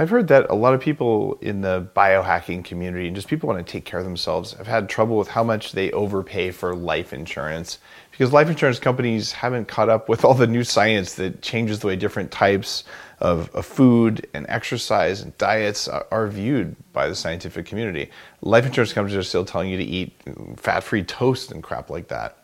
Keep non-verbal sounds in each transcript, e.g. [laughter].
I've heard that a lot of people in the biohacking community and just people want to take care of themselves have had trouble with how much they overpay for life insurance because life insurance companies haven't caught up with all the new science that changes the way different types of, of food and exercise and diets are, are, viewed by the scientific community. Life insurance companies are still telling you to eat fat free toast and crap like that.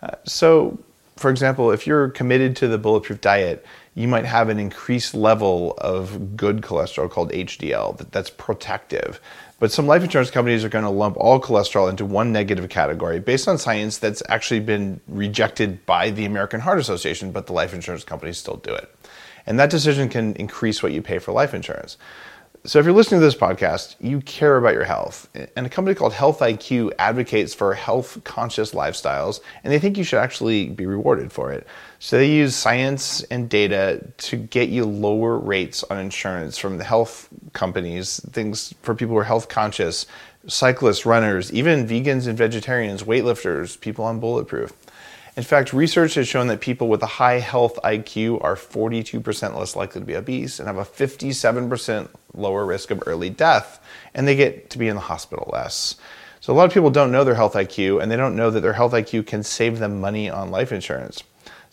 Uh, so, for example, if you're committed to the bulletproof diet, you might have an increased level of good cholesterol called HDL that's protective. But some life insurance companies are going to lump all cholesterol into one negative category based on science that's actually been rejected by the American Heart Association, but the life insurance companies still do it. And that decision can increase what you pay for life insurance. So, if you're listening to this podcast, you care about your health. And a company called Health IQ advocates for health conscious lifestyles, and they think you should actually be rewarded for it. So, they use science and data to get you lower rates on insurance from the health companies, things for people who are health conscious, cyclists, runners, even vegans and vegetarians, weightlifters, people on bulletproof. In fact, research has shown that people with a high health IQ are 42% less likely to be obese and have a 57% lower risk of early death, and they get to be in the hospital less. So, a lot of people don't know their health IQ, and they don't know that their health IQ can save them money on life insurance.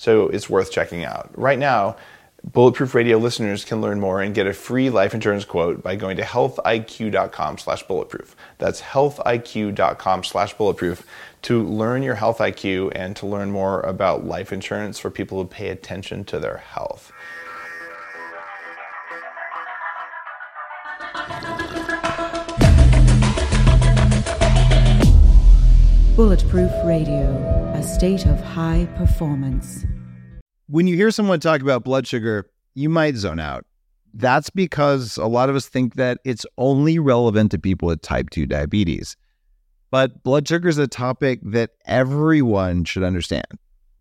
So, it's worth checking out. Right now, Bulletproof Radio listeners can learn more and get a free life insurance quote by going to healthiq.com slash bulletproof. That's healthiq.com slash bulletproof to learn your health IQ and to learn more about life insurance for people who pay attention to their health. Bulletproof Radio, a state of high performance. When you hear someone talk about blood sugar, you might zone out. That's because a lot of us think that it's only relevant to people with type 2 diabetes. But blood sugar is a topic that everyone should understand.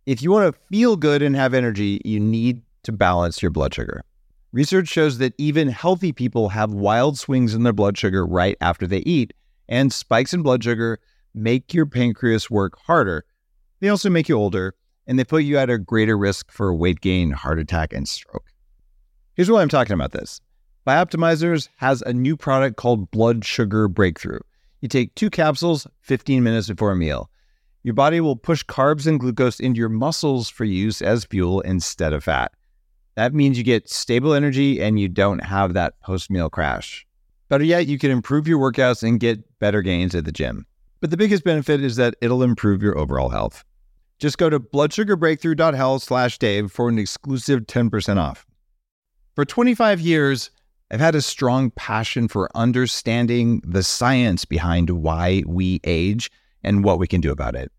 If you want to feel good and have energy, you need to balance your blood sugar. Research shows that even healthy people have wild swings in their blood sugar right after they eat, and spikes in blood sugar make your pancreas work harder. They also make you older, and they put you at a greater risk for weight gain, heart attack, and stroke. Here's why I'm talking about this Bioptimizers has a new product called Blood Sugar Breakthrough. You take two capsules 15 minutes before a meal. Your body will push carbs and glucose into your muscles for use as fuel instead of fat. That means you get stable energy and you don't have that post meal crash. Better yet, you can improve your workouts and get better gains at the gym. But the biggest benefit is that it'll improve your overall health. Just go to bloodsugarbreakthrough.health slash Dave for an exclusive 10% off. For 25 years, I've had a strong passion for understanding the science behind why we age and what we can do about it.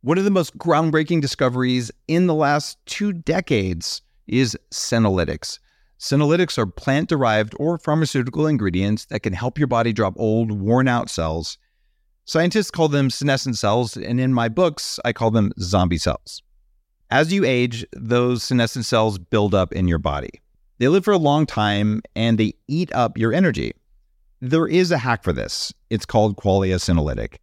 One of the most groundbreaking discoveries in the last two decades is senolytics. Senolytics are plant derived or pharmaceutical ingredients that can help your body drop old, worn out cells. Scientists call them senescent cells, and in my books, I call them zombie cells. As you age, those senescent cells build up in your body. They live for a long time and they eat up your energy. There is a hack for this. It's called Qualia Senolytic.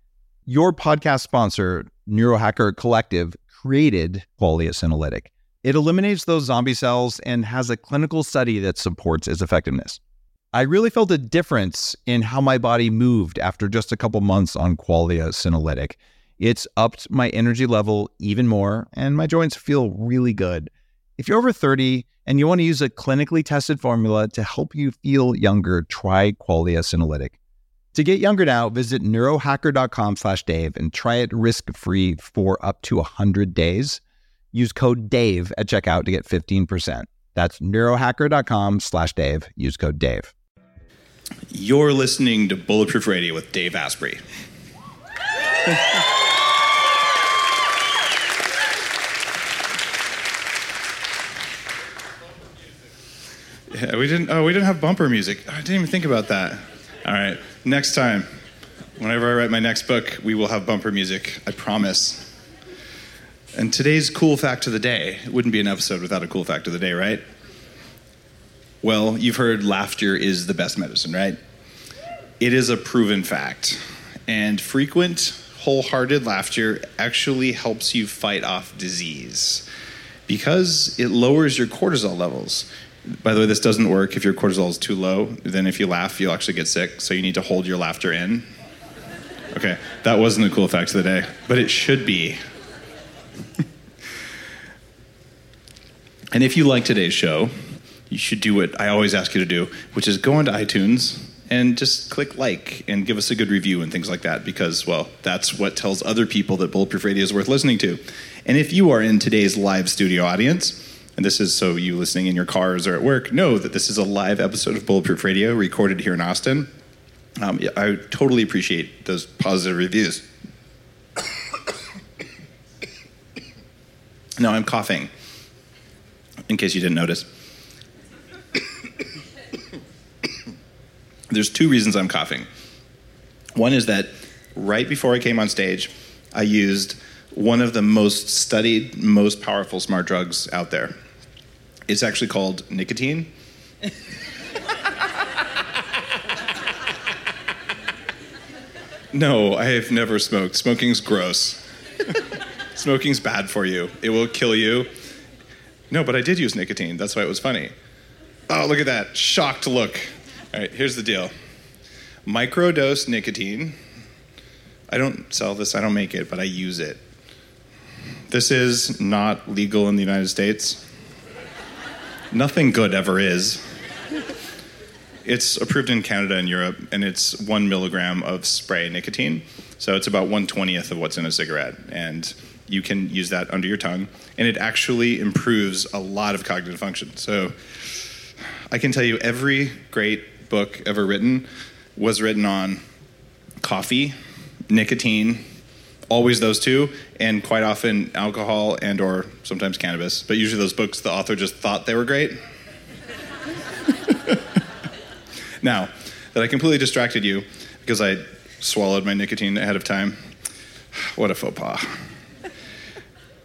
Your podcast sponsor, Neurohacker Collective, created Qualia Senolytic. It eliminates those zombie cells and has a clinical study that supports its effectiveness. I really felt a difference in how my body moved after just a couple months on Qualia Senolytic. It's upped my energy level even more, and my joints feel really good. If you're over 30 and you want to use a clinically tested formula to help you feel younger, try Qualia Senolytic. To get younger now, visit neurohacker.com slash Dave and try it risk-free for up to 100 days. Use code DAVE at checkout to get 15%. That's neurohacker.com slash Dave. Use code DAVE. You're listening to Bulletproof Radio with Dave Asprey. Yeah, we didn't. Oh, we didn't have bumper music. I didn't even think about that. All right, next time, whenever I write my next book, we will have bumper music. I promise. And today's cool fact of the day. It wouldn't be an episode without a cool fact of the day, right? Well, you've heard laughter is the best medicine, right? It is a proven fact. And frequent, wholehearted laughter actually helps you fight off disease because it lowers your cortisol levels By the way, this doesn't work if your cortisol is too low. Then if you laugh, you'll actually get sick. So you need to hold your laughter in. Okay, that wasn't a cool fact of the day, but it should be. [laughs] and if you like today's show, you should do what I always ask you to do, which is go onto iTunes and just click like and give us a good review and things like that because, well, that's what tells other people that Bulletproof Radio is worth listening to. And if you are in today's live studio audience, and this is so you listening in your cars or at work know that this is a live episode of Bulletproof Radio recorded here in Austin. Um, I totally appreciate those positive reviews. [coughs] no, I'm coughing, in case you didn't notice. There's two reasons I'm coughing. One is that right before I came on stage, I used one of the most studied, most powerful smart drugs out there. It's actually called nicotine. no, I have never smoked. Smoking's gross. [laughs] Smoking's bad for you. It will kill you. No, but I did use nicotine. That's why it was funny. Oh, look at that. Shocked look. All right, here's the deal microdose nicotine. I don't sell this, I don't make it, but I use it. This is not legal in the United States. Nothing good ever is. It's approved in Canada and Europe, and it's one milligram of spray nicotine. So it's about one twentieth of what's in a cigarette. And you can use that under your tongue, and it actually improves a lot of cognitive function. So I can tell you every great book ever written was written on coffee, nicotine, always those two, and quite often alcohol and or sometimes cannabis. But usually those books the author just thought they were great. [laughs] now, that I completely distracted you because I swallowed my nicotine ahead of time. What a faux pas.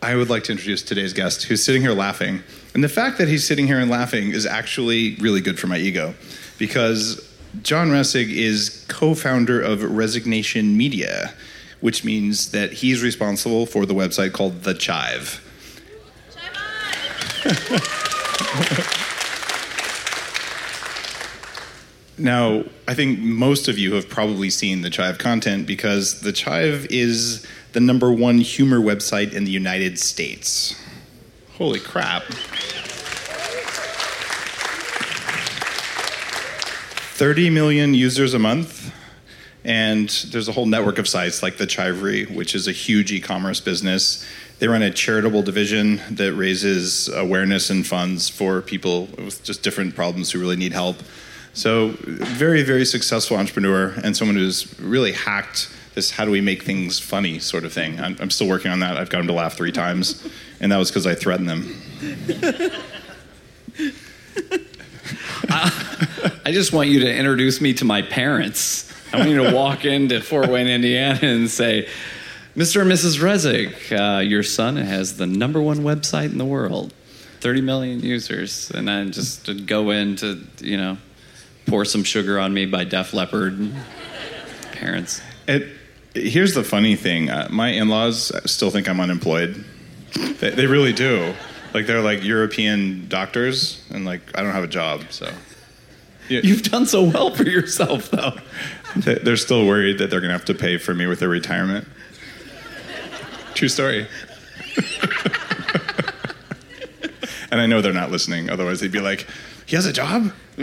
I would like to introduce today's guest who's sitting here laughing. And the fact that he's sitting here and laughing is actually really good for my ego because John Resig is co founder of Resignation Media, which means that he's responsible for the website called The Chive. [laughs] now, I think most of you have probably seen the Chive content because the Chive is the number one humor website in the United States. Holy crap. 30 million users a month. And there's a whole network of sites like the Chivery, which is a huge e commerce business. They run a charitable division that raises awareness and funds for people with just different problems who really need help. So, very, very successful entrepreneur and someone who's really hacked this how do we make things funny sort of thing. I'm, I'm still working on that. I've got him to laugh three times, and that was because I threatened them. [laughs] I just want you to introduce me to my parents. I want you to walk into Fort Wayne, Indiana, and say, Mr. and Mrs. Resig, uh, your son has the number one website in the world, 30 million users. And then just go in to, you know, pour some sugar on me by Def Leppard. Parents. It, here's the funny thing uh, my in laws still think I'm unemployed. They, they really do. Like, they're like European doctors, and like, I don't have a job, so. You've done so well for yourself, though. [laughs] They're still worried that they're going to have to pay for me with their retirement. True story. [laughs] and I know they're not listening, otherwise, they'd be like, he has a job? [laughs]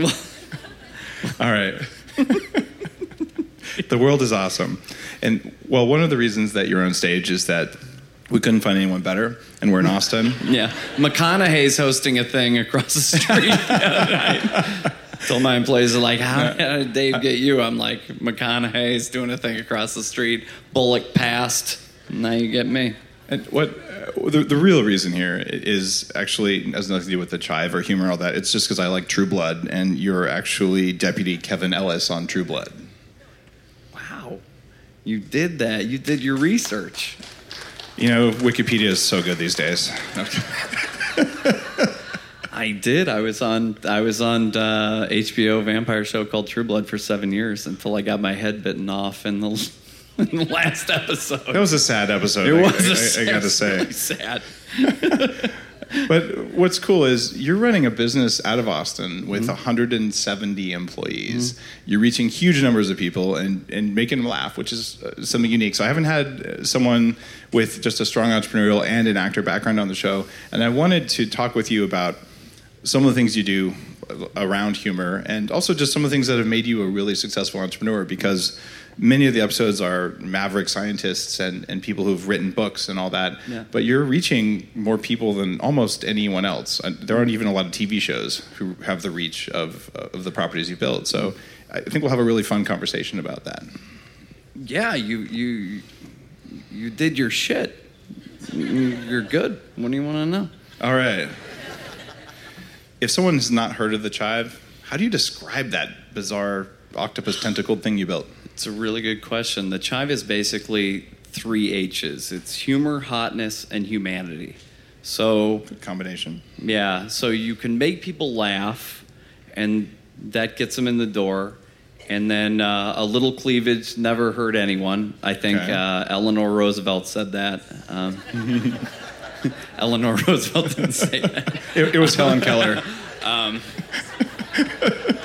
All right. the world is awesome. And well, one of the reasons that you're on stage is that we couldn't find anyone better, and we're in Austin. [laughs] Yeah. McConaughey's hosting a thing across the street. [laughs] the Told my employees are like, how did Dave get you? I'm like, McConaughey's doing a thing across the street. Bullock passed. Now you get me. And what uh, the, the real reason here is actually has nothing to do with the chive or humor or all that. It's just because I like True Blood, and you're actually Deputy Kevin Ellis on True Blood. Wow, you did that. You did your research. You know, Wikipedia is so good these days. Okay. [laughs] I did. I was on. I was on uh, HBO vampire show called True Blood for seven years until I got my head bitten off in the, [laughs] in the last episode. That was a sad episode. It I, was. I, I, I got to say. Really sad. [laughs] but what's cool is you're running a business out of Austin with 170 employees. You're reaching huge numbers of people and, and making them laugh, which is uh, something unique. So I haven't had uh, someone with just a strong entrepreneurial and an actor background on the show. And I wanted to talk with you about some of the things you do around humor and also just some of the things that have made you a really successful entrepreneur because many of the episodes are maverick scientists and, and people who've written books and all that Yeah. but you're reaching more people than almost anyone else Uh, there aren't even a lot of tv shows who have the reach of, of the properties you build so i think we'll have a really fun conversation about that Yeah, you you you did your shit. You're good. What do you want to know? all right if someone has not heard of the chive how do you describe that bizarre octopus tentacled thing you built It's a really good question. The chive is basically three H's. It's humor, hotness, and humanity. So combination yeah, so you can make people laugh, and that gets them in the door. And then uh, a little cleavage never hurt anyone. I think Okay. uh, Eleanor Roosevelt said that. Um, [laughs] [laughs] Eleanor Roosevelt didn't say that. [laughs] it, it was helen keller [laughs]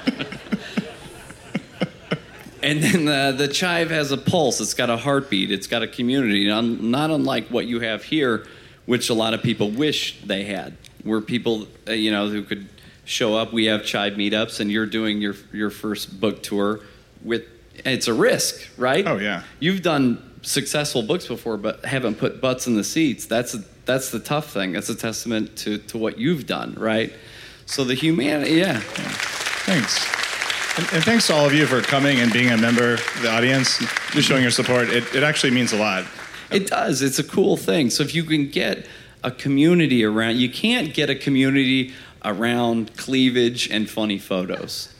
And then the, the chive has a pulse. It's got a heartbeat. It's got a community. Un- Not unlike what you have here, which a lot of people wish they had, where people, uh, you know, who could show up. We have chive meetups, and you're doing your your first book tour with. It's a risk, right? Oh, yeah. You've done successful books before, but haven't put butts in the seats. That's that's the tough thing. That's a testament to to what you've done, right? So the humanity, yeah. Thanks. And, and thanks to all of you for coming and being a member of the audience, just showing your support. It, it actually means a lot. It does. It's a cool thing. So if you can get a community around, you can't get a community around cleavage and funny photos.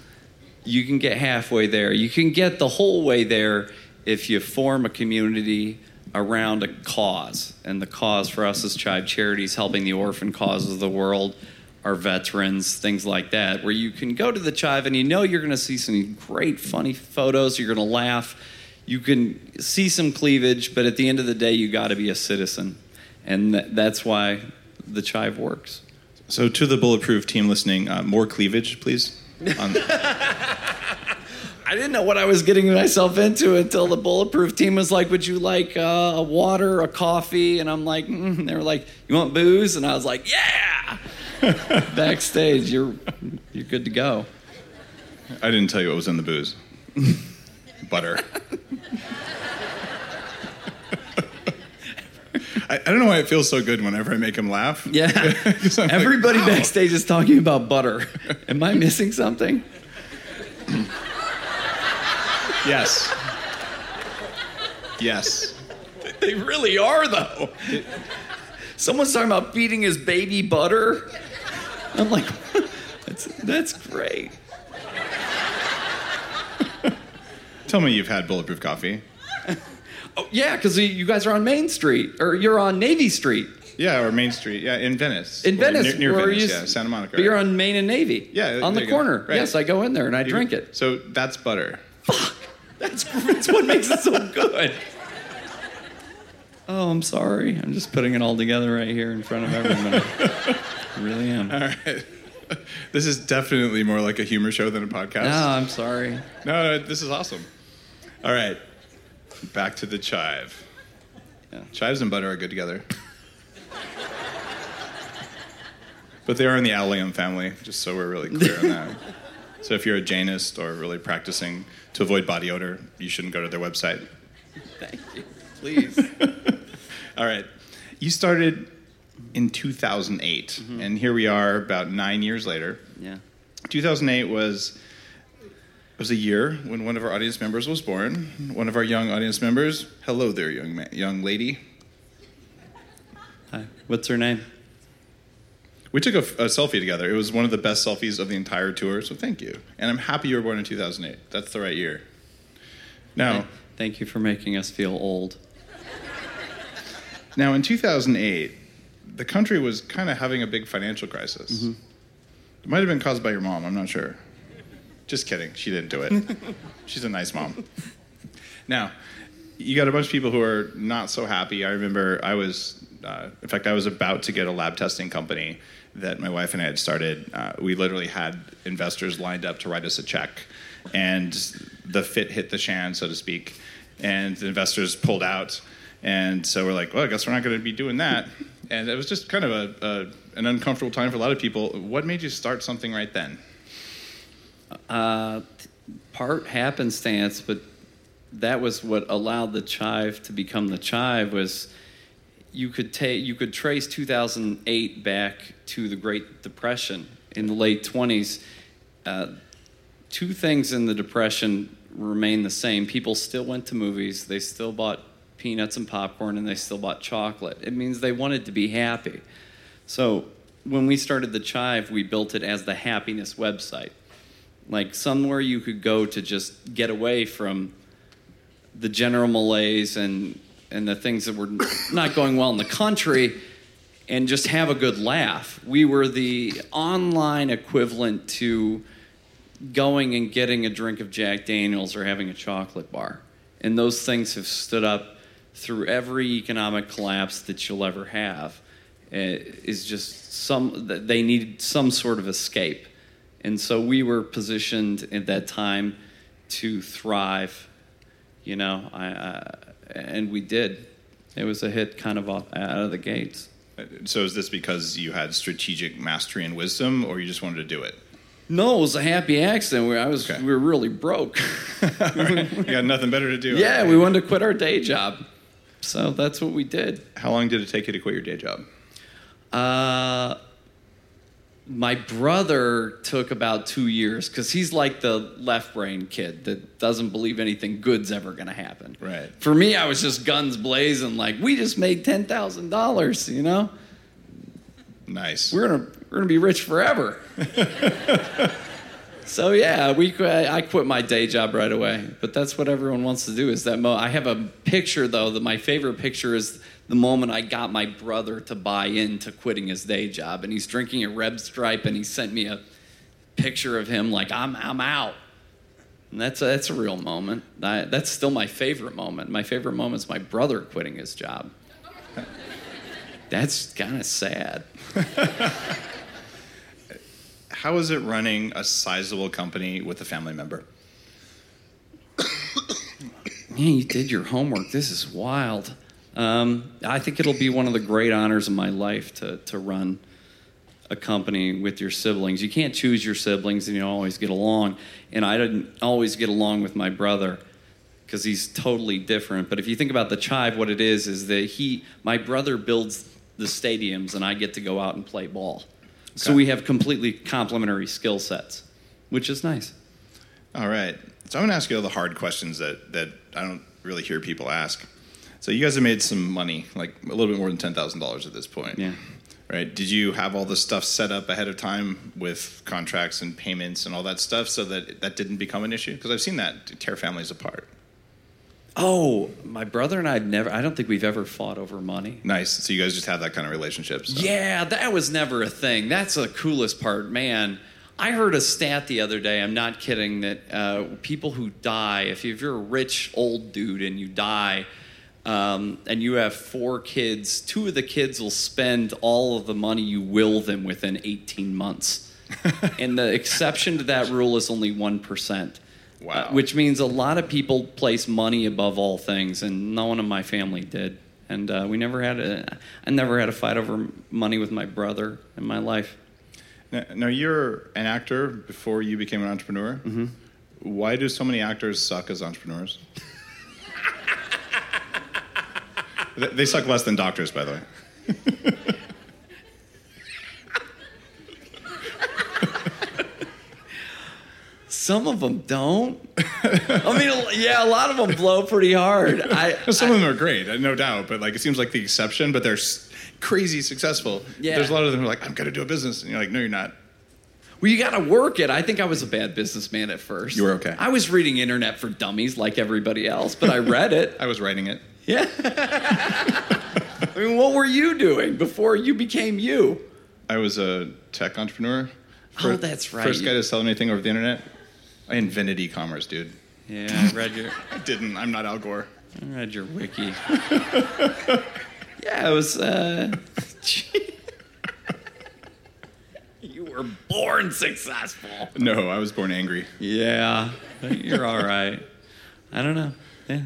You can get halfway there. You can get the whole way there if you form a community around a cause. And the cause for us as Chive Charities, helping the orphan causes of the world, our veterans, things like that, where you can go to the Chive and you know you're going to see some great, funny photos. You're going to laugh. You can see some cleavage, but at the end of the day, you got to be a citizen. And th- that's why the Chive works. So, to the Bulletproof team listening, uh, more cleavage, please. On- [laughs] I didn't know what I was getting myself into until the bulletproof team was like, "Would you like uh, a water, a coffee?" And I'm like, mm. and "They were like, you want booze?" And I was like, "Yeah." [laughs] Backstage, you're you're good to go. I didn't tell you what was in the booze [laughs] butter. I, I don't know why it feels so good whenever I make him laugh. Yeah. [laughs] I'm like, everybody wow. backstage is talking about butter. Am I missing something? Yes. Yes. They really are, though. Someone's talking about feeding his baby butter. I'm like, that's that's great. Tell me you've had bulletproof coffee. Oh yeah, because you guys are on Main Street, or you're on Navy Street Yeah, or Main Street. Yeah, in Venice. in Venice. Near, near Venice, you- yeah, Santa Monica. But you're on Main and Navy. Yeah, on the corner. Right. Yes, I go in there and I You- drink it. So that's butter. That's that's what makes it so good. Oh, I'm sorry. I'm just putting it all together right here in front of everyone. I really am. All right. [laughs] This is definitely more like a humor show than a podcast. No, I'm sorry. No, no, this is awesome. All right, back to the chive. Yeah. Chives and butter are good together. but they are in the allium family, just so we're really clear on that. [laughs] So if you're a Jainist or really practicing to avoid body odor, you shouldn't go to their website. Thank you. Please. [laughs] All right. You started in 2008, mm-hmm. and here we are about nine years later. Yeah. 2008 was was a year when one of our audience members was born. One of our young audience members. Hello there, young ma- young lady. Hi. What's her name? We took a, a selfie together. It was one of the best selfies of the entire tour. So thank you. And I'm happy you were born in 2008. That's the right year. Now, Thank you for making us feel old. now in 2008, the country was kind of having a big financial crisis. It might have been caused by your mom. I'm not sure. Just kidding. She didn't do it. [laughs] She's a nice mom. Now, you got a bunch of people who are not so happy. I remember I was Uh, in fact, I was about to get a lab testing company that my wife and I had started. Uh, we literally had investors lined up to write us a check, and the fit hit the shan, so to speak, and the investors pulled out. And so we're like, well, I guess we're not going to be doing that. And it was just kind of a, a, an uncomfortable time for a lot of people. What made you start something right then? Uh, part happenstance, but that was what allowed the chive to become the chive was you could take you could trace 2008 back to the Great Depression in the late 20s. Uh, two things in the depression remain the same. People still went to movies. They still bought peanuts and popcorn, and they still bought chocolate. It means they wanted to be happy. So when we started the Chive, we built it as the happiness website, like somewhere you could go to just get away from the general malaise and and the things that were not going well in the country and just have a good laugh. We were the online equivalent to going and getting a drink of Jack Daniels or having a chocolate bar. And those things have stood up through every economic collapse that you'll ever have. Uh, is just some they needed some sort of escape. And so we were positioned at that time to thrive you know, I, and we did. It was a hit kind of out of the gates. So is this because you had strategic mastery and wisdom, or you just wanted to do it? No, it was a happy accident. Where I was, Okay. we were really broke. [laughs] right. You got nothing better to do. yeah, All we wanted to quit our day job, so that's what we did. How long did it take you to quit your day job? Uh, my brother took about two years because he's like the left brain kid that doesn't believe anything good's ever going to happen. Right. For me, I was just guns blazing, like we just made ten thousand dollars. You know, Nice. we're gonna we're gonna be rich forever. [laughs] so yeah, we I quit my day job right away. But that's what everyone wants to do. Is that mo- I have a picture though that my favorite picture is the moment I got my brother to buy into quitting his day job, and he's drinking a Red Stripe, and he sent me a picture of him like I'm I'm out. And that's a, that's a real moment. I, that's still my favorite moment. My favorite moment is my brother quitting his job. That's kind of sad. [laughs] How is it running a sizable company with a family member? Man, you did your homework. This is wild. Um, I think it'll be one of the great honors of my life to, to run a company with your siblings. You can't choose your siblings and you always get along. And I didn't always get along with my brother because he's totally different. But if you think about the Chive, what it is is that he, my brother builds the stadiums and I get to go out and play ball. So we have completely complementary skill sets, which is nice. All right. So I'm going to ask you all the hard questions that, that I don't really hear people ask. So you guys have made some money, like a little bit more than ten thousand dollars at this point. Yeah. Right. Did you have all the stuff set up ahead of time with contracts and payments and all that stuff so that that didn't become an issue? Because I've seen that tear families apart. Oh, my brother and I have never, I don't think we've ever fought over money. Nice. So you guys just have that kind of relationship. So. Yeah, that was never a thing. That's the coolest part, man. I heard a stat the other day. I'm not kidding. That uh, people who die, if you're a rich old dude and you die, um, and you have four kids, two of the kids will spend all of the money you will them within 18 months. [laughs] and the exception to that rule is only one percent. Wow. Uh, which means a lot of people place money above all things, and no one in my family did. And uh, we never had a, I never had a fight over money with my brother in my life. Now, now you're an actor before you became an entrepreneur. Mm-hmm. Why do so many actors suck as entrepreneurs? [laughs] they they suck less than doctors, by the way. [laughs] Some of them don't. I mean, yeah, a lot of them blow pretty hard. [laughs] I, Some of them are great, uh, no doubt, but like it seems like the exception. But they're s- crazy successful. Yeah. There's a lot of them who are like, I'm going to do a business, and you're like, No, you're not. Well, you got to work it. I think I was a bad businessman at first. You were okay. I was reading Internet for Dummies like everybody else, but I read it. [laughs] I was writing it. Yeah. [laughs] I mean, what were you doing before you became you? I was a tech entrepreneur. Oh, that's right. First guy to sell anything over the internet. I invented e-commerce, dude. Yeah, I read your, [laughs] I didn't. I'm not Al Gore. I read your wiki. [laughs] Yeah, it was. Uh, [laughs] you were born successful. No, I was born angry. Yeah, you're all right. I don't know. Yeah.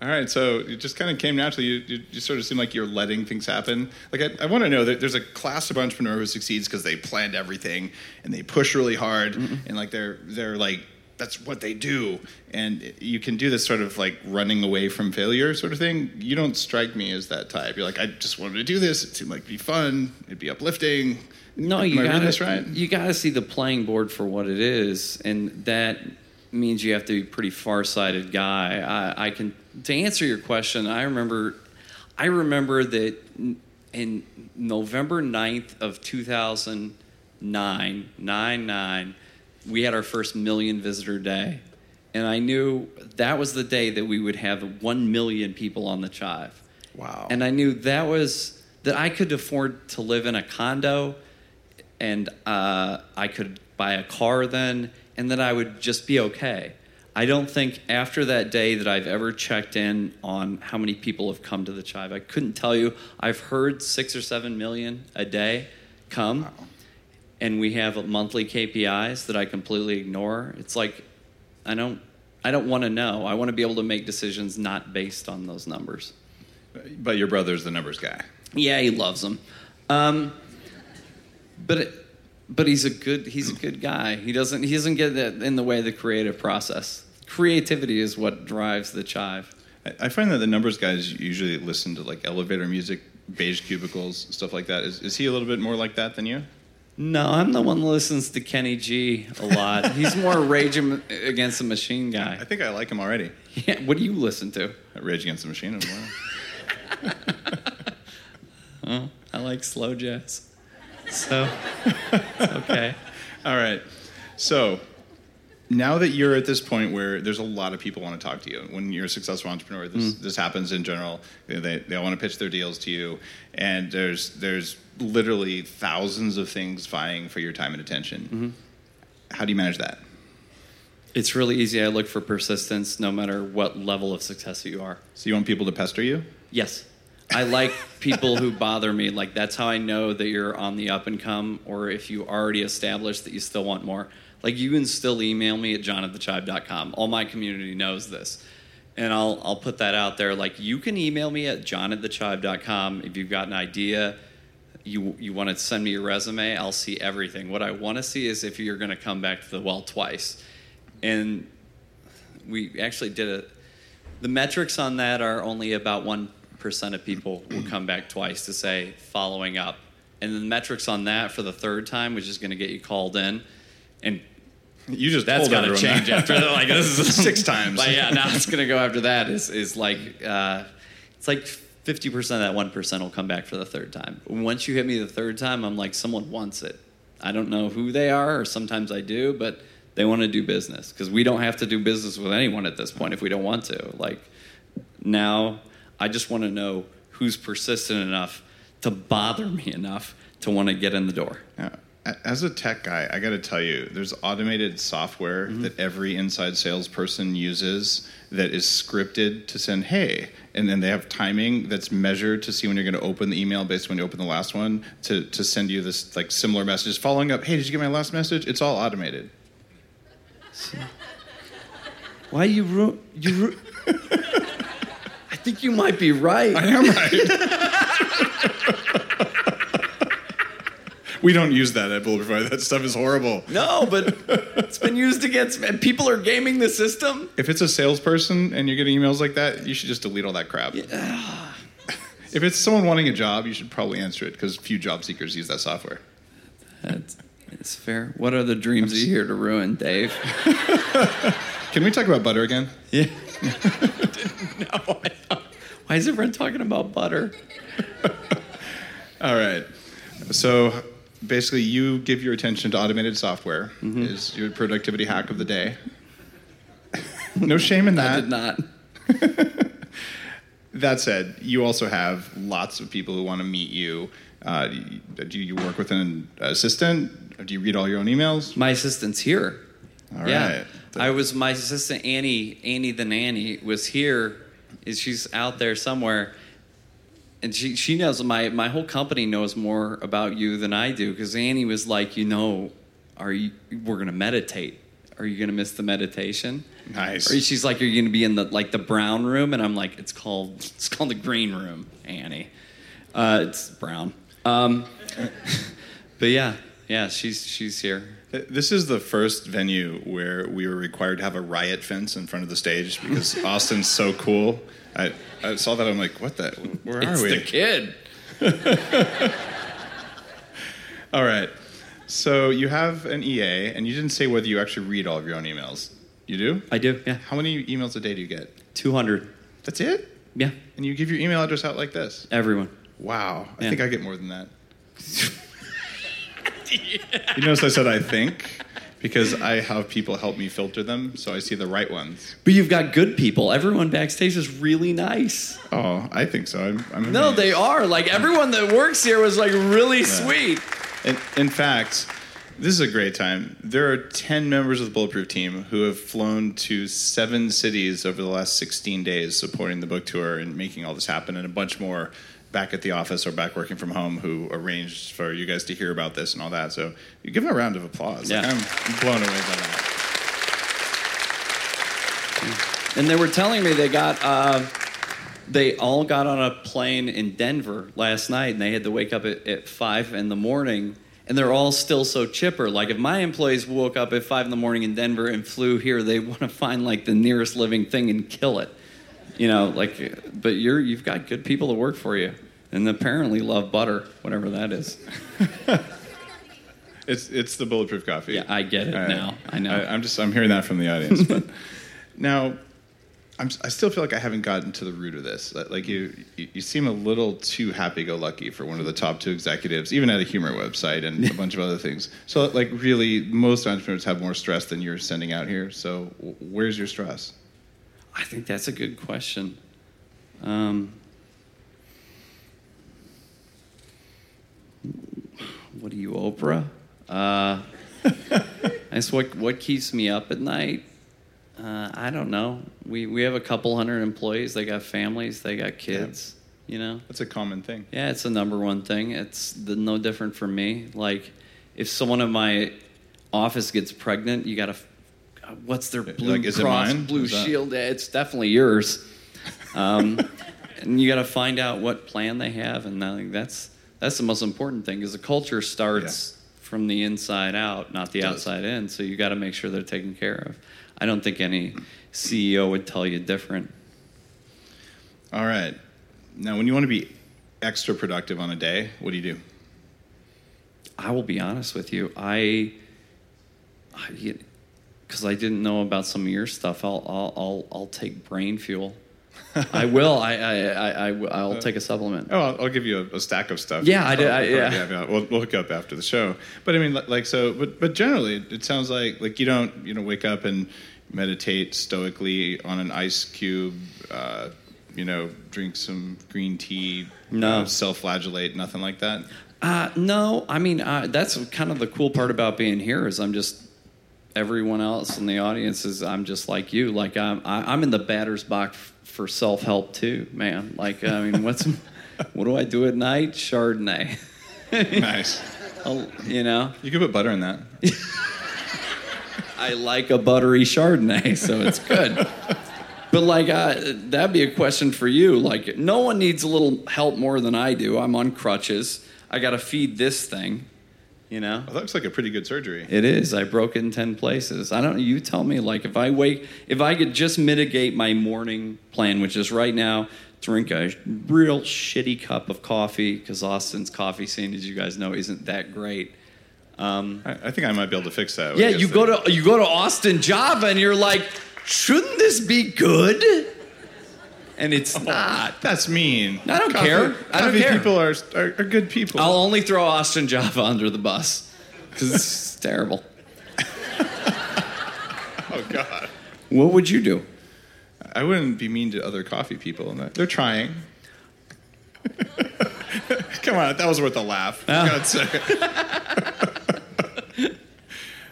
All right, so it just kind of came naturally. You, you, you sort of seem like you're letting things happen. Like I, I want to know that there's a class of entrepreneur who succeeds because they planned everything and they push really hard and like they're they're like that's what they do. And you can do this sort of like running away from failure sort of thing. You don't strike me as that type. You're like I just wanted to do this. It seemed like it'd be fun. It'd be uplifting. No, Am you got this right? You got to see the playing board for what it is, and that means you have to be a pretty far-sighted guy. I, I can to answer your question. I remember, I remember that in November 9th of two thousand nine nine nine, we had our first million visitor day, and I knew that was the day that we would have one million people on the Chive. Wow. And I knew that was that I could afford to live in a condo and uh, I could buy a car then, and that I would just be okay. I don't think after that day that I've ever checked in on how many people have come to the Chive. I couldn't tell you. I've heard six or seven million a day come, and we have monthly KPIs that I completely ignore. It's like I don't. I don't want to know. I want to be able to make decisions not based on those numbers. But your brother's the numbers guy. Yeah, he loves them. Um, but it, but he's a good he's a good guy. He doesn't he doesn't get that in the way of the creative process. Creativity is what drives the chive. I- I find that the numbers guys usually listen to like elevator music, beige cubicles, stuff like that. Is, is he a little bit more like that than you? No, I'm the one that listens to Kenny G a lot. He's more Rage Against the Machine guy. I think I like him already. Yeah, what do you listen to? Rage Against the Machine as well. [laughs] Oh, I like slow jazz. So okay. [laughs] All right. So now that you're at this point where there's a lot of people want to talk to you, when you're a successful entrepreneur, this, mm. this happens in general. They, they, they want to pitch their deals to you, and there's there's literally thousands of things vying for your time and attention. Mm-hmm. How do you manage that? It's really easy. I look for persistence no matter what level of success you are. So you want people to pester you? Yes. I like people who bother me. Like that's how I know that you're on the up and come, or if you already established that you still want more. Like you can still email me at john at thechive.com. All my community knows this. And I'll I'll put that out there. Like you can email me at john at thechive.com if you've got an idea. You you want to send me your resume, I'll see everything. What I want to see is if you're gonna come back to the well twice. And we actually did a the metrics on that are only about one percent of people will come back twice to say following up, and the metrics on that for the third time, which is going to get you called in, and [laughs] You just that's got to change that. after that. Like this is [laughs] Six times. But yeah, now it's going to go after that. Is is like uh, it's like fifty percent of that one percent will come back for the third time. Once you hit me the third time, I'm like someone wants it. I don't know who they are, or sometimes I do, but they want to do business because we don't have to do business with anyone at this point if we don't want to. Like now, I just want to know who's persistent enough to bother me enough to want to get in the door. Yeah. As a tech guy, I got to tell you, there's automated software Mm-hmm. that every inside salesperson uses that is scripted to send, hey, and then they have timing that's measured to see when you're going to open the email based on when you open the last one to, to send you this like similar messages following up. Hey, did you get my last message? It's all automated. [laughs] Why you ru- you? Ru- [laughs] I think you might be right. I am right. [laughs] we don't use that at Bulletproof. That stuff is horrible. No, but it's been used against and people are gaming the system. If it's a salesperson and you're getting emails like that, you should just delete all that crap. [laughs] if it's someone wanting a job, you should probably answer it because few job seekers use that software. That's it's fair. What are the dreams are you here to ruin, Dave? [laughs] Can we talk about butter again? Yeah. no. [laughs] Why is everyone talking about butter? All right. So basically, you give your attention to automated software. Mm-hmm. Is your productivity hack of the day? no shame in [laughs] that. I did not. [laughs] That said, you also have lots of people who want to meet you. Uh, do you work with an assistant? Do you read all your own emails? My assistant's here. All yeah. right. I was my assistant Annie, Annie the nanny was here. Is she's out there somewhere. And she she knows my my whole company knows more about you than I do because Annie was like, you know, are you we're gonna meditate? Are you gonna miss the meditation? Nice. Or she's like, are you gonna be in the like the brown room? And I'm like, it's called it's called the green room, Annie. Uh, it's brown. Um, [laughs] but yeah, yeah, she's she's here. This is the first venue where we were required to have a riot fence in front of the stage because [laughs] Austin's so cool. I, I saw that. I'm like, what the? Where It's are we? the kid. [laughs] All right. So you have an EA, and you didn't say whether you actually read all of your own emails. You do? I do. Yeah, How many emails a day do you get? two hundred. That's it? Yeah, And you give your email address out like this? everyone. Wow. I Yeah. think I get more than that. [laughs] You notice I said I think because I have people help me filter them so I see the right ones. But you've got good people. Everyone backstage is really nice. Oh, I think so. I'm, I'm No, amazed. they are. Like everyone that works here was like really sweet. In, in fact, this is a great time. There are 10 members of the Bulletproof team who have flown to seven cities over the last 16 days supporting the book tour and making all this happen, and a bunch more back at the office or back working from home who arranged for you guys to hear about this and all that. So you give them a round of applause. Like, Yeah. I'm blown away by that. And they were telling me they got uh, they all got on a plane in Denver last night and they had to wake up at, at five in the morning and they're all still so chipper. Like if my employees woke up at five in the morning in Denver and flew here, they want to find like the nearest living thing and kill it. You know, like but you're you've got good people to work for you. And apparently love butter, whatever that is. [laughs] It's it's the bulletproof coffee. Yeah, I get it now. I know. I, am just I'm hearing that from the audience. But [laughs] now, I'm I still feel like I haven't gotten to the root of this. Like like you you you seem a little too happy-go-lucky for one of the top two executives, even at a humor website and a bunch of other things. So like really, most entrepreneurs have more stress than you're sending out here. So where's your stress? I think that's a good question. Um, what are you, Oprah? Uh, [laughs] that's what what keeps me up at night. Uh, I don't know. We we have a couple hundred employees. They got families. They got kids. You know. That's a common thing. Yeah, it's the number one thing. It's the, no different for me. Like, if someone in my office gets pregnant, you gotta. What's their blue Like, is it cross, mine? blue Is shield? Yeah, It's definitely yours. Um, [laughs] and you got to find out what plan they have, and I think that's that's the most important thing. Because the culture starts from the inside out, not the outside in. So you got to make sure they're taken care of. I don't think any CEO would tell you different. All right. Now, when you want to be extra productive on a day, what do you do? I will be honest with you. I, because I, didn't know about some of your stuff. I'll I'll I'll, I'll take brain fuel. I will. I I I, I will take a supplement. Oh, I'll, I'll give you a, a stack of stuff. Yeah, I did- I- yeah. have- We'll, we'll hook up after the show. But I mean, like, so, but but generally, it- it sounds like like you don't you know wake up and meditate stoically on an ice cube. Uh, you know, drink some green tea. No. uh, self-flagellate, nothing like that. Uh, no, I mean uh, that's kind of the cool part about being here is I'm just everyone else in the audience is I'm just like you. Like I'm I, I'm in the batter's box for self help too, man. Like I mean, what's [laughs] what do I do at night? Chardonnay. [laughs] nice. I'll- you know, You could put butter in that. [laughs] I like a buttery Chardonnay, so it's good. But like uh, that'd be a question for you. Like no one needs a little help more than I do. I'm on crutches. I got to feed this thing. You know. That looks like a pretty good surgery. It is. I broke it in ten places. I don't. You tell me. Like if I wake, if I could just mitigate my morning plan, which is right now, drink a real shitty cup of coffee because Austin's coffee scene, as you guys know, isn't that great. Um, I, I think I might be able to fix that. yeah, you go to you go to Austin Java and you're like, shouldn't this be good? And it's [laughs] not. That's mean. I don't care. I don't care. people are, are are good people. I'll only throw Austin Java [laughs] under the bus because it's [laughs] terrible. oh God. What would you do? I wouldn't be mean to other coffee people. and that- They're trying. Come on, that was worth a laugh. Yeah. God's sake.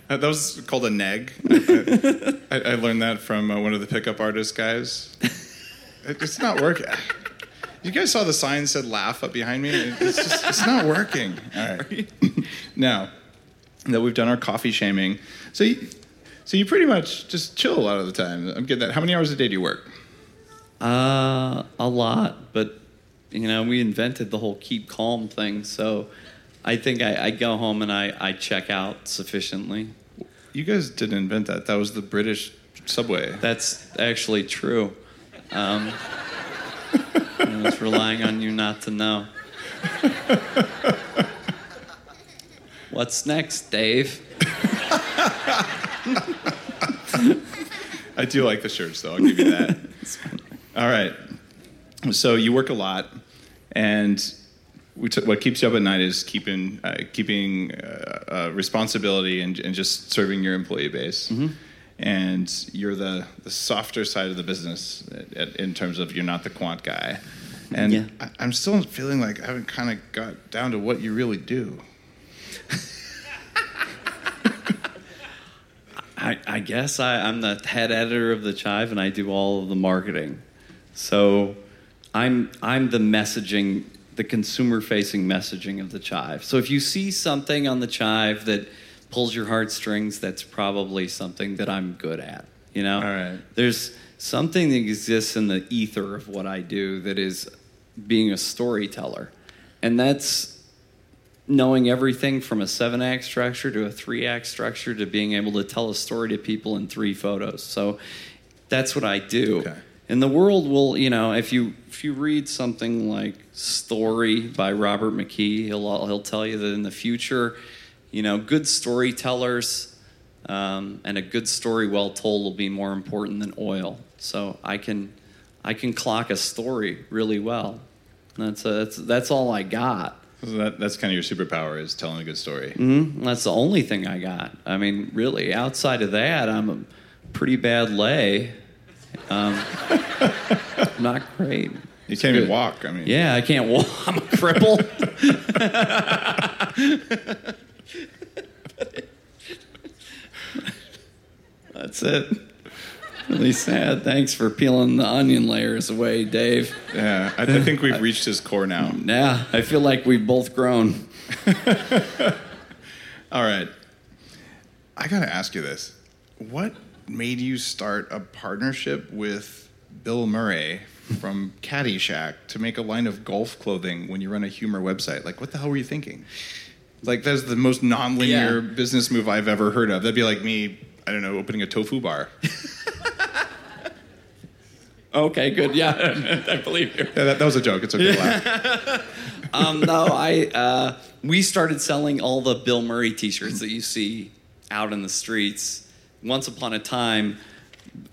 Uh, that was called a neg. I, I learned that from uh, one of the pickup artist guys. It- It's not working. You guys saw the sign said laugh up behind me? It's just it's not working. All right. [laughs] now that we've done our coffee shaming, so you, so you pretty much just chill a lot of the time. I'm getting that. How many hours a day do you work? Uh, a lot, but you know, we invented the whole keep calm thing, so I think I, I go home and I, I check out sufficiently. You guys didn't invent that. That was the British subway. That's actually true. Um, I was relying on you not to know. What's next, Dave? [laughs] I do like the shirts, though. I'll give you that. All right. So you work a lot, and we t- what keeps you up at night is keeping uh, keeping uh, uh, responsibility and, and just serving your employee base. And you're the, the softer side of the business at, at, in terms of you're not the quant guy. And Yeah. I, I'm still feeling like I haven't kind of got down to what you really do. [laughs] I, I guess I, I'm the head editor of the Chive, and I do all of the marketing. So I'm I'm the messaging, the consumer-facing messaging of the Chive. So if you see something on the Chive that pulls your heartstrings, that's probably something that I'm good at. You know, All right. there's something that exists in the ether of what I do that is being a storyteller, and that's knowing everything from a seven act structure to a three act structure to being able to tell a story to people in three photos. So that's what I do. Okay. And the world will, you know, if you if you read something like Story by Robert McKee, he'll he'll tell you that in the future, you know, good storytellers um, and a good story well told will be more important than oil. So I can I can clock a story really well. That's that's that's all I got. So that, that's kind of your superpower is telling a good story. hmm That's the only thing I got. I mean, really, outside of that, I'm a pretty bad lay. Um, [laughs] not great. You can't even walk. I mean, Yeah, I can't [laughs] walk. I'm a cripple. [laughs] That's it. Really sad. Thanks for peeling the onion layers away, Dave. yeah. I, I think we've reached his core now. Yeah, I feel like we've both grown. [laughs] All right. I got to ask you this. What made you start a partnership with Bill Murray from Caddyshack to make a line of golf clothing when you run a humor website? Like, what the hell were you thinking? Like, that's the most nonlinear Yeah. business move I've ever heard of. That'd be like me, I don't know, opening a tofu bar. [laughs] Okay, good. Yeah, [laughs] I believe you. Yeah, that, that was a joke. It's okay laugh. Um, no, I uh, we started selling all the Bill Murray T-shirts that you see out in the streets. Once upon a time,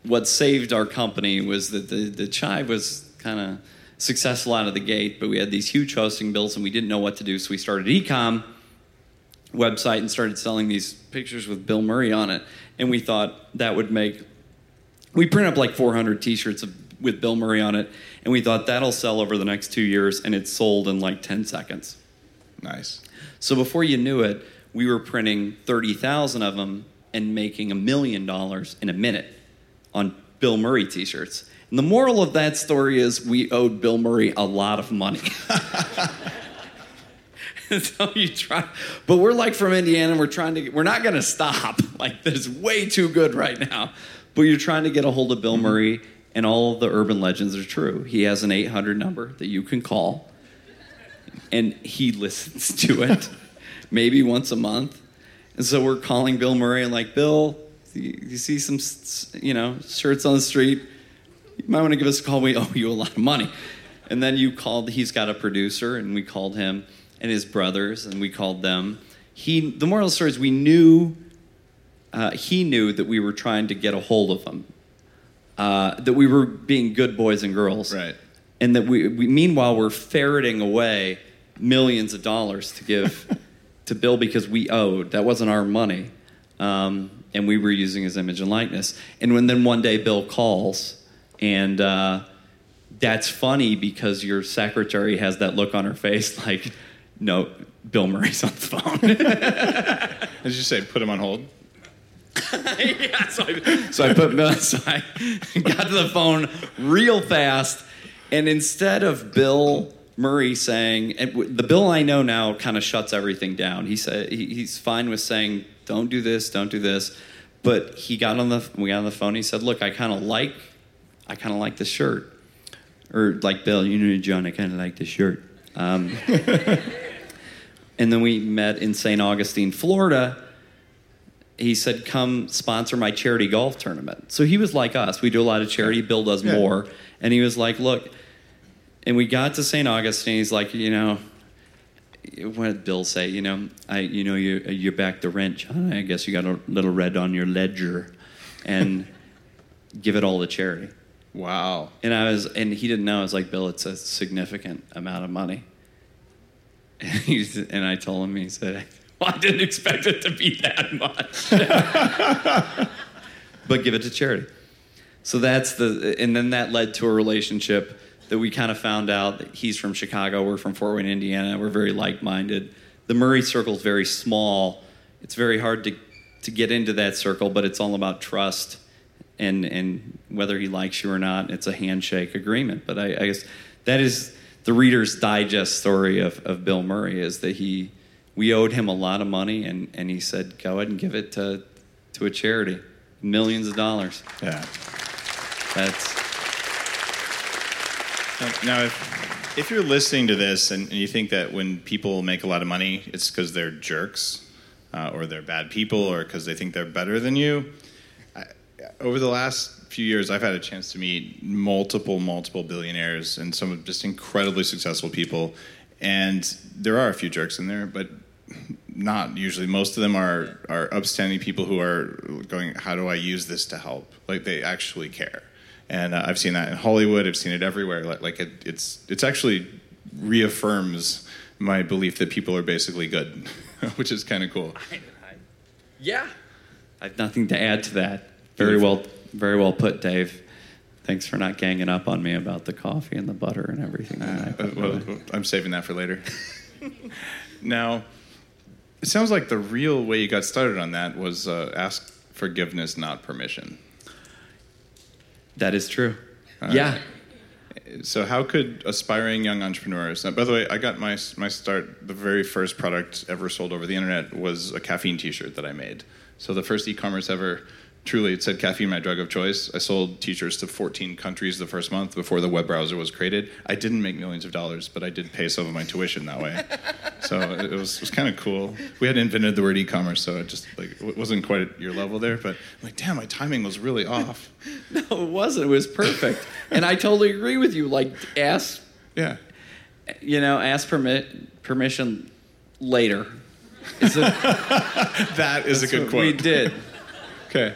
what saved our company was that the the Chive was kind of successful out of the gate, but we had these huge hosting bills and we didn't know what to do, so we started ecom website and started selling these pictures with Bill Murray on it, and we thought that would make we print up like 400 t-shirts with bill murray on it and we thought that'll sell over the next two years and it sold in like 10 seconds. Nice. so before you knew it we were printing 30000 of them and making a million dollars in a minute on bill murray t-shirts. And the moral of that story is we owed bill murray a lot of money [laughs] [laughs] so you try but we're like from indiana and we're trying to Get, we're not going to stop. [laughs] Like this is way too good right now. But you're trying to get a hold of bill murray and all the urban legends are true. He has an 800 number that you can call and he listens to it [laughs] maybe once a month. And so we're calling bill murray and like bill you, you see some you know shirts on the street? You might want to give us a call. We owe you a lot of money. And then you called he's got a producer and we called him and his brothers and we called them. He the moral of the story is we knew uh, he knew that we were trying to get a hold of him uh, that we were being good boys and girls. Right. and that we, we meanwhile we're ferreting away millions of dollars to give [laughs] to bill because we owed. That wasn't our money. Um, and we were using his image and likeness. And when then one day bill calls and uh, that's funny because your secretary has that look on her face [laughs] like no bill murray's on the phone [laughs] Did you say put him on hold? yeah, so I, so I put so I got to the phone real fast, And instead of Bill Murray saying, and the Bill I know now kind of shuts everything down. He said he, he's fine with saying, "Don't do this, don't do this," but he got on the we got on the phone. He said, "Look, I kind of like, I kind of like the shirt." Or like Bill, you know, John, I kind of like the shirt. Um, [laughs] and then we met in St. Augustine, Florida. He said, "Come sponsor my charity golf tournament." So he was like us. We do a lot of charity. Bill does Yeah. more, and he was like, "Look." And we got to St. Augustine. He's like, you know, what did Bill say? You know, I, you know, you you back the rent, John. I guess you got a little red on your ledger, and [laughs] give it all to charity. Wow. And I was, and he didn't know. I was like, Bill, it's a significant amount of money. [laughs] And, and I told him, he said, [laughs] well, I didn't expect it to be that much. [laughs] but give it to charity. So that's the, and then that led to a relationship that we kind of found out that he's from Chicago, we're from Fort Wayne, Indiana. We're very like minded. The Murray circle is very small. It's very hard to, to get into that circle, but it's all about trust and and whether he likes you or not, it's a handshake agreement. But I, I guess that is the Reader's Digest story of, of Bill Murray is that he we owed him a lot of money and, and he said, Go ahead and give it to to a charity. Millions of dollars. Yeah. That's Now, if, if you're listening to this and, and you think that when people make a lot of money, it's because they're jerks uh, or they're bad people or because they think they're better than you, I, over the last few years, I've had a chance to meet multiple, multiple billionaires and some of just incredibly successful people. And there are a few jerks in there, but not usually. Most of them are, are upstanding people who are going, How do I use this to help? Like they actually care and uh, I've seen that in Hollywood. I've seen it everywhere. Like, like it, it's it's actually reaffirms my belief that people are basically good, [laughs] which is kind of cool. yeah. I have nothing to add to that. Very well very well put, Dave. Thanks for not ganging up on me about the coffee and the butter and everything. I uh, well, I'm saving that for later. [laughs] now, it sounds like the real way you got started on that was uh, ask forgiveness, not permission. that is true. Yeah. right. So, how could aspiring young entrepreneurs? Now, by the way, I got my my start. The very first product ever sold over the internet was a caffeine T-shirt that I made. So, the first e-commerce ever. Truly, it said caffeine my drug of choice. I sold T-shirts to 14 countries the first month before the web browser was created. I didn't make millions of dollars, but I did pay some of my tuition that way. [laughs] so it was, was kind of cool. We hadn't invented the word e-commerce, so it just like it wasn't quite at your level there. But I'm like, damn, my timing was really off. [laughs] No, it wasn't. It was perfect. [laughs] and I totally agree with you. Like, ask, Yeah. you know, ask permit permission later. Is it, That is a good quote. we did. Okay.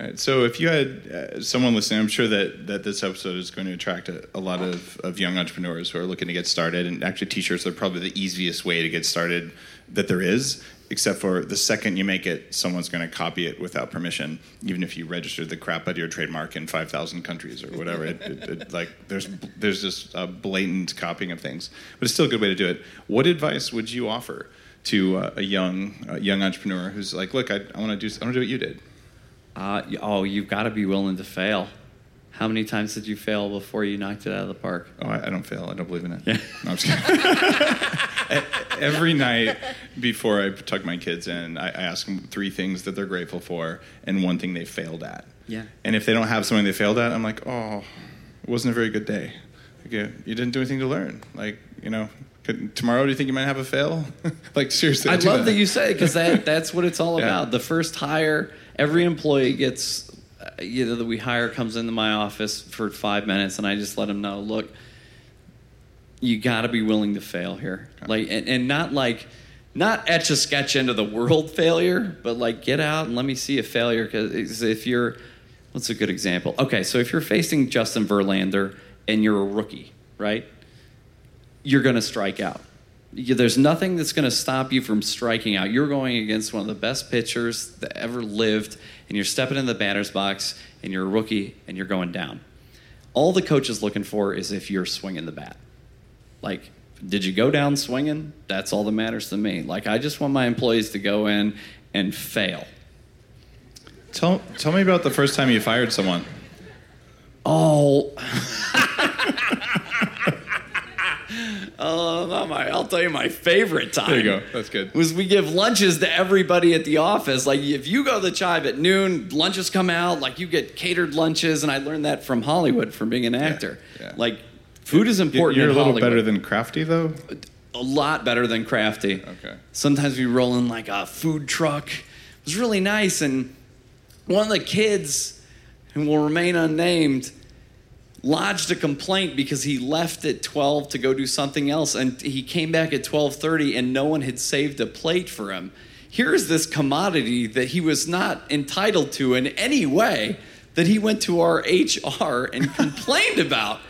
Right, so if you had uh, someone listening, I'm sure that, that this episode is going to attract a, a lot of, of young entrepreneurs who are looking to get started. And actually, t-shirts are probably the easiest way to get started that there is, except for the second you make it, someone's going to copy it without permission, even if you registered the crap out of your trademark in 5,000 countries or whatever. it, it, it, like there's there's just a blatant copying of things, but it's still a good way to do it. What advice would you offer to uh, a young uh, young entrepreneur who's like, look, I, I want to do I want to do what you did. Uh, oh, you've got to be willing to fail. How many times did you fail before you knocked it out of the park? Oh, I, I don't fail. I don't believe in it. Yeah. No, I'm just kidding. [laughs] Every night before I tuck my kids in, I, I ask them three things that they're grateful for and one thing they failed at. Yeah. And if they don't have something they failed at, I'm like, oh, it wasn't a very good day. Like, you, you didn't do anything to learn. Like, you know, could, tomorrow do you think you might have a fail? [laughs] like, seriously. I do love that you say it because that, [laughs] that's what it's all Yeah. about. The first hire, every employee gets, you know, that we hire comes into my office for five minutes, and I just let them know, look, you got to be willing to fail here, like, and, and not like, not etch a sketch into the world [laughs] failure, but like get out and let me see a failure. Because if you're, what's a good example? Okay, so if you're facing Justin Verlander and you're a rookie, right? you're going to strike out. You- There's nothing that's going to stop you from striking out. You're going against one of the best pitchers that ever lived, and you're stepping in the batter's box, and you're a rookie, and you're going down. All the coach is looking for is if you're swinging the bat. Like, did you go down swinging? That's all that matters to me. Like, I just want my employees to go in and fail. Tell, tell me about the first time you fired someone. Oh, [laughs] Oh, not my, I'll tell you my favorite time. There you go. That's good. Was we give lunches to everybody at the office. Like if you go to the Chive at noon, lunches come out. Like you get catered lunches, and I learned that from Hollywood from being an actor. yeah. Like food is important. You're a little Hollywood. better than Crafty, though. a lot better than crafty. Okay. Sometimes we roll in like a food truck. It was really nice, and one of the kids, who will remain unnamed, lodged a complaint because he left at 12 to go do something else, and he came back at 12:30, and no one had saved a plate for him. Here's this commodity that he was not entitled to in any way that he went to our HR and [laughs] complained about.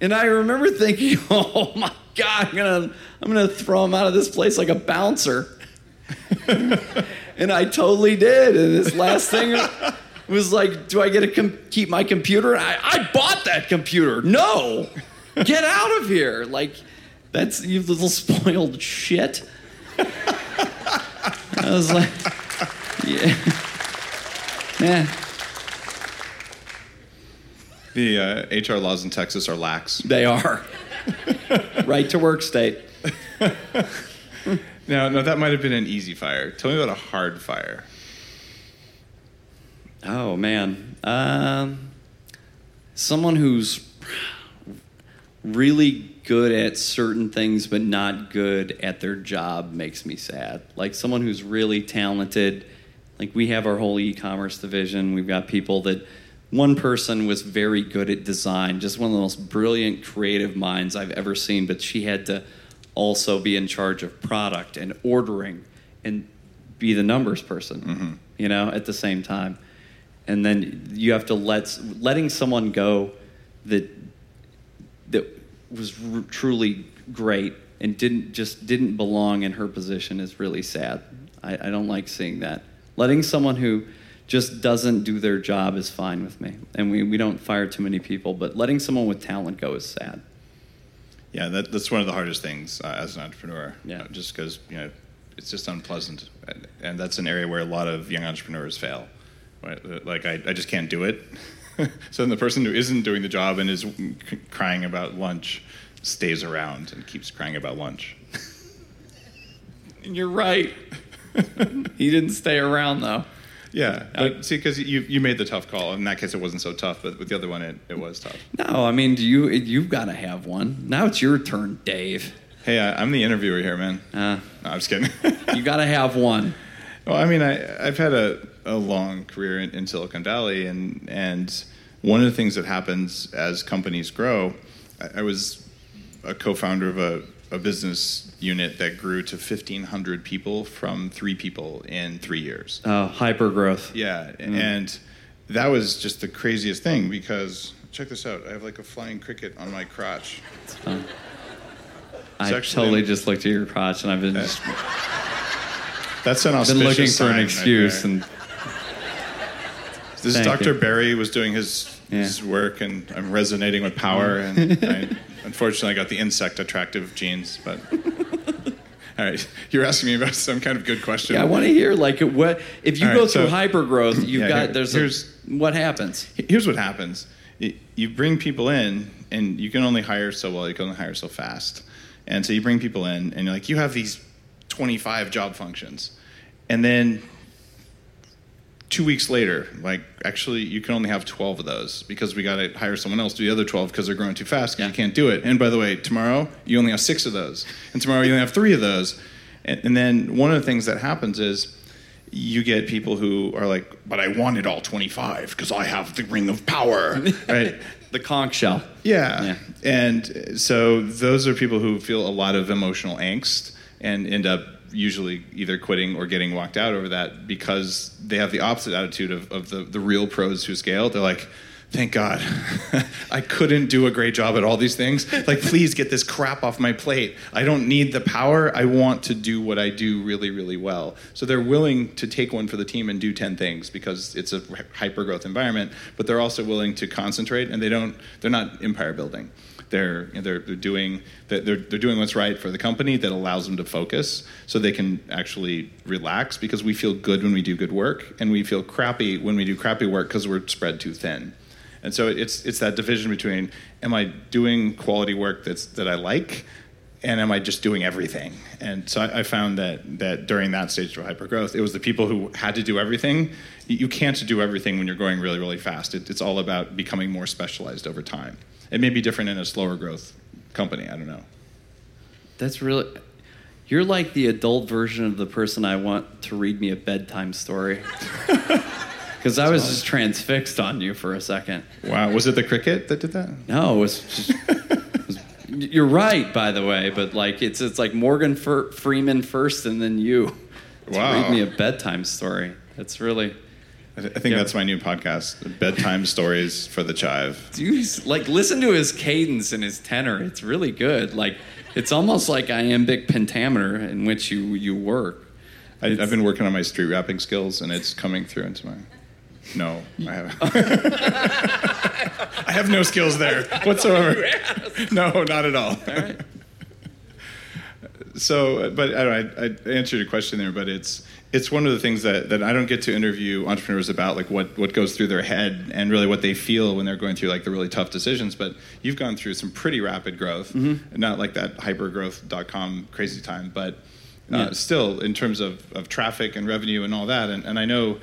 And I remember thinking, [laughs] "Oh my God, I'm gonna, I'm gonna throw him out of this place like a bouncer." [laughs] and I totally did. And this last thing was like, "Do I get to com- keep my computer?" I, I bought that computer. No, [laughs] get out of here! Like, that's you little spoiled shit. I was like, yeah, yeah. The uh, HR laws in Texas are lax. They are right to work state. [laughs] Now, no, that might have been an easy fire. Tell me about a hard fire. Oh man, um, someone who's really good at certain things but not good at their job makes me sad. Like someone who's really talented. Like we have our whole e-commerce division. We've got people that one person was very good at design, just one of the most brilliant creative minds I've ever seen, but she had to also be in charge of product and ordering and be the numbers person, you know, at the same time. And then you have to let letting someone go that that was r- truly great and didn't just didn't belong in her position is really sad. I, I don't like seeing that. Letting someone who just doesn't do their job is fine with me, and we, we don't fire too many people. But letting someone with talent go is sad. Yeah, that, that's one of the hardest things uh, as an entrepreneur. Yeah. Just because you know it's just unpleasant, and that's an area where a lot of young entrepreneurs fail. Right? Like I, I just can't do it. [laughs] so then the person who isn't doing the job and is c- crying about lunch stays around and keeps crying about lunch. You're right. he didn't stay around though. Yeah, but see, because you you made the tough call. In that case, it wasn't so tough, but with the other one, it, it was tough. No, I mean, do you you've got to have one. Now it's your turn, Dave. Hey, I, I'm the interviewer here, man. Uh, No, I'm just kidding. you got to have one. [laughs] Well, I mean, I, I've had a, a long career in, in Silicon Valley, and and one of the things that happens as companies grow, I, I was a co-founder of a, a business unit that grew to 1,500 people from three people in three years. Uh, hyper growth. Yeah, and that was just the craziest thing because check this out. I have like a flying cricket on my crotch. It's I actually- totally just looked at your crotch and I've been just That's an been auspicious looking for an excuse there. and This is Dr. you. Barry was doing his, his work, and I'm resonating with power. And I, [laughs] unfortunately, I got the insect attractive genes. But [laughs] all right, you're asking me about some kind of good question. yeah, I want to hear like what if you All go right, through so- hyper growth, you've Yeah, got here- there's here's- a, what happens. Here's what happens: you bring people in, and you can only hire so well. You can only hire so fast. And so you bring people in, and you're like, you have these 25 job functions, and then two weeks later, like actually, you can only have 12 of those because we got to hire someone else to do the other 12 because they're growing too fast. 'cause Yeah. You can't do it. And by the way, tomorrow you only have six of those, and tomorrow you only have three of those. And, and then one of the things that happens is you get people who are like, "But I wanted all 25 because I have the ring of power," [laughs] right? The conch shell. Yeah. Yeah. And so those are people who feel a lot of emotional angst and end up usually either quitting or getting walked out over that because they have the opposite attitude of, of the, the real pros who scale. They're like, thank God, [laughs] I couldn't do a great job at all these things. Like, please get this crap off my plate. I don't need the power. I want to do what I do really, really well. So they're willing to take one for the team and do 10 things because it's a hyper growth environment, but they're also willing to concentrate and they don't, they're not empire building. They're, they're, they're doing they're, they're doing what's right for the company that allows them to focus so they can actually relax because we feel good when we do good work and we feel crappy when we do crappy work because we're spread too thin And so it's it's that division between am I doing quality work that's that I like, and am I just doing everything? And so I, I found that that during that stage of hypergrowth, it was the people who had to do everything. You you can't do everything when you're growing really really fast. It, it's all about becoming more specialized over time. It may be different in a slower growth company. I don't know. That's really. You're like the adult version of the person I want to read me a bedtime story. [laughs] Because I was just transfixed on you for a second. Wow, was it the cricket that did that? No, it was just. it was- [laughs] you're right, by the way, but like it's it's like Morgan Fer- Freeman first, and then you. [laughs] To Wow. read me a bedtime story. It's really. I th- I think Yeah. that's my new podcast, bedtime stories for the chive. Dude, like listen to his cadence and his tenor. It's really good. Like it's almost like iambic pentameter in which you you work. I, I've been working on my street rapping skills, and it's coming through into my. No, I haven't. [laughs] [laughs] I have no skills there [laughs] whatsoever. No, not at all. So, but I, don't know, I, I answered your question there, but it's it's one of the things that, that I don't get to interview entrepreneurs about, like what, what goes through their head and really what they feel when they're going through like the really tough decisions. But you've gone through some pretty rapid growth, not like that hypergrowth.com crazy time, but uh, Yeah. still in terms of, of traffic and revenue and all that. And, and I know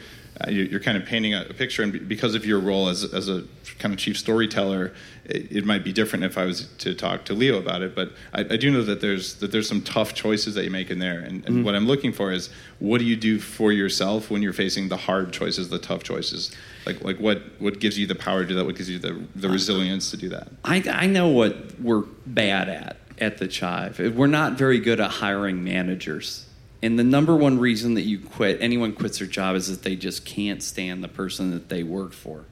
uh, you- you're kind of painting a, a picture, and because of your role as, as a kind of chief storyteller, it, might be different if I was to talk to Leo about it. But I, I do know that there's that there's some tough choices that you make in there, and, and mm-hmm. what I'm looking for is what do you do for yourself when you're facing the hard choices, the tough choices, like like what what gives you the power to do that, what gives you the the resilience to do that. I, I know what we're bad at at the Chive. We're not very good at hiring managers. And the number one reason that you quit, anyone quits their job, is that they just can't stand the person that they work for.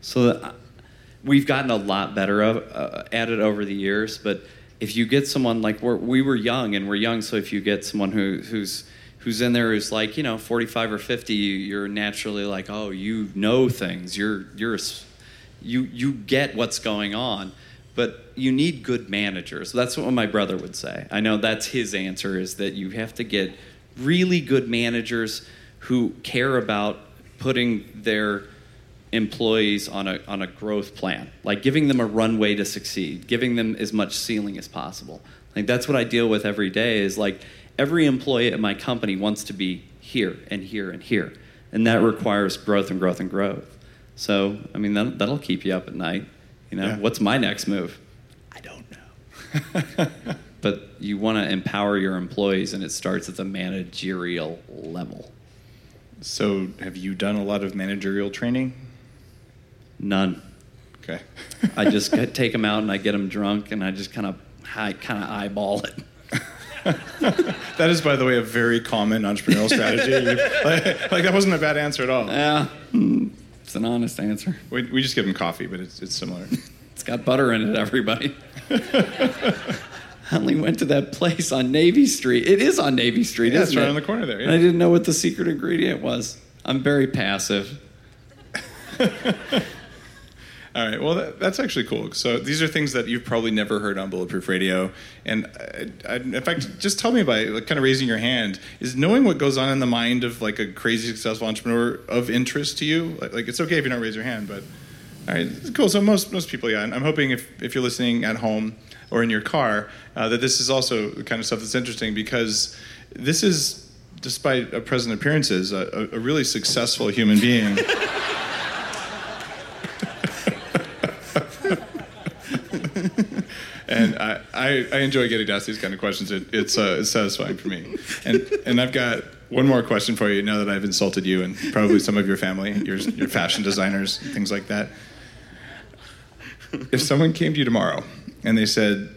So that, we've gotten a lot better of, uh, at it over the years. But if you get someone like we're, we were young and we're young, so if you get someone who, who's who's in there who's like you know 45 or 50, you're naturally like, oh, you know things. You're you're you you get what's going on but you need good managers that's what my brother would say i know that's his answer is that you have to get really good managers who care about putting their employees on a on a growth plan like giving them a runway to succeed giving them as much ceiling as possible. Like that's what i deal with every day is like every employee at my company wants to be here and here and here and that requires growth and growth and growth. So i mean that, that'll keep you up at night you know? Yeah. what's my next move? I don't know. [laughs] [laughs] But you want to empower your employees and it starts at the managerial level. So, have you done a lot of managerial training? None Okay. i just [laughs] get, take them out and i get them drunk and i just kind of i kind of eyeball it [laughs] That is, by the way, a very common entrepreneurial strategy. [laughs] like, like, that wasn't a bad answer at all. yeah hmm, it's an honest answer We, we just give them coffee, but it's, it's similar. it's got butter in it everybody I only went to that place on Navy Street. It is on Navy Street, Yeah, it's right it? on the corner there, And I didn't know what the secret ingredient was. I'm very passive. All right. Well, that, that's actually cool. So these are things that you've probably never heard on Bulletproof Radio. And I, I, in fact, just tell me by like, kind of raising your hand is knowing what goes on in the mind of like a crazy successful entrepreneur of interest to you. Like, like it's okay if you don't raise your hand, but all right, cool. So most most people, yeah. And I'm hoping if if you're listening at home or in your car, uh, that this is also the kind of stuff that's interesting because this is, despite present appearances, a a really successful human being. [laughs] and I, I, enjoy getting to ask these kind of questions. It, it's, uh, it's satisfying for me. And, and I've got one more question for you now that I've insulted you and probably some of your family, your, your fashion designers, things like that. If someone came to you tomorrow and they said,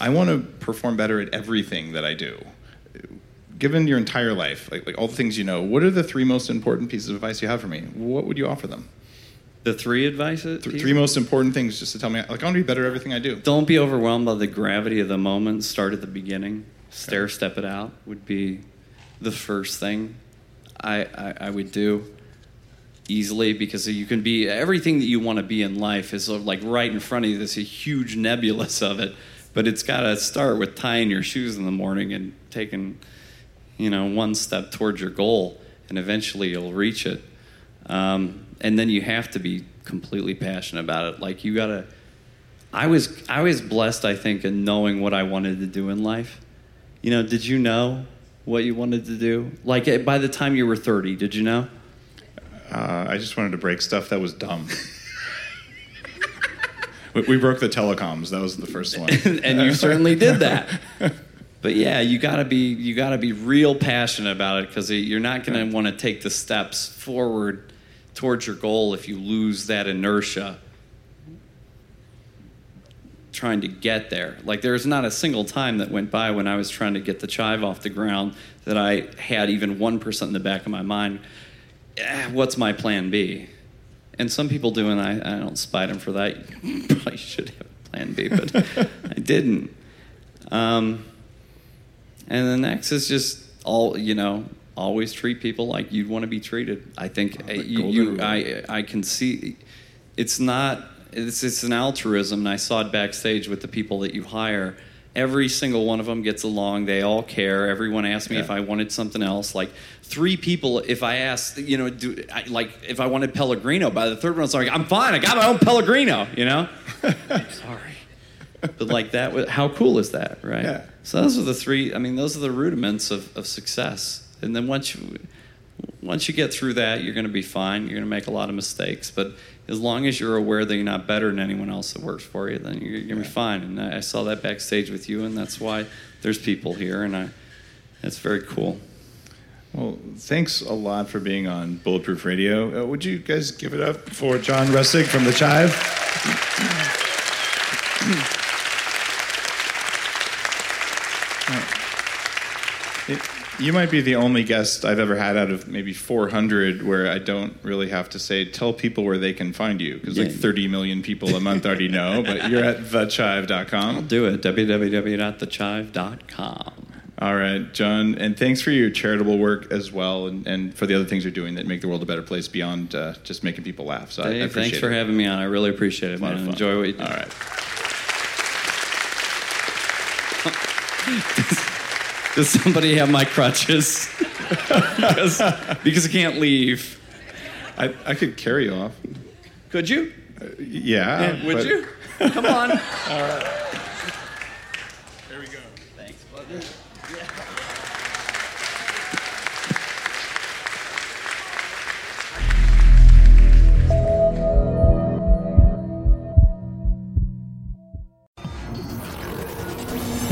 I want to perform better at everything that I do, given your entire life, like, like all the things you know, what are the three most important pieces of advice you have for me? What would you offer them? The three advices? Th- three most important things just to tell me, like, I want to be better at everything I do. Don't be overwhelmed by the gravity of the moment. Start at the beginning. Stair step it out would be the first thing I, I, I would do easily because you can be everything that you want to be in life is like right in front of you. There's a huge nebulous of it, but it's got to start with tying your shoes in the morning and taking, you know, one step towards your goal, and eventually you'll reach it. Um, and then you have to be completely passionate about it. Like you gotta. I was I was blessed, I think, in knowing what I wanted to do in life. You know, did you know what you wanted to do? Like eh, by the time you were thirty, did you know? Uh, I just wanted to break stuff that was dumb. we, we broke the telecoms. That was the first one. [laughs] and you certainly did that. But yeah, you gotta be you gotta be real passionate about it because you're not gonna want to take the steps forward towards your goal if you lose that inertia trying to get there. Like there's not a single time that went by when I was trying to get the chive off the ground that I had even 1% in the back of my mind. Eh, what's my plan B? And some people do, and I, I don't spite them for that. [laughs] You probably should have a plan B, but I [laughs] didn't. Um, and the next is just all, you know, always treat people like you'd want to be treated. I think Oh, uh, you, you. I, I can see it's not it's it's an altruism and I saw it backstage with the people that you hire every single one of them gets along they all care everyone asked me Yeah. if I wanted something else like three people if I asked you know do I, like if I wanted Pellegrino by the third one it's like I'm fine I got my own Pellegrino you know [laughs] [laughs] sorry but like that how cool is that right Yeah. so those are the three I mean those are the rudiments of, of success and then once you once you get through that, you're going to be fine. You're going to make a lot of mistakes, but as long as you're aware that you're not better than anyone else that works for you, then you're, you're going to be fine. And I, I saw that backstage with you, and that's why there's people here, and I, that's very cool. Well, thanks a lot for being on Bulletproof Radio. Uh, would you guys give it up for John Resig from The Chive? [clears throat] It- you might be the only guest I've ever had out of maybe 400 where I don't really have to say, tell people where they can find you. Because like 30 million people a month already know, [laughs] but you're at thechive.com. I'll do it, www.thechive.com. All right, John, and thanks for your charitable work as well, and, and for the other things you're doing that make the world a better place beyond uh, just making people laugh. So I, I appreciate thanks for it. having me on. I really appreciate it, man. Enjoy what you do. All right. [laughs] Does somebody have my crutches? because, because I can't leave. I, I could carry you off. Could you? Yeah. Would but- you? Come on. There we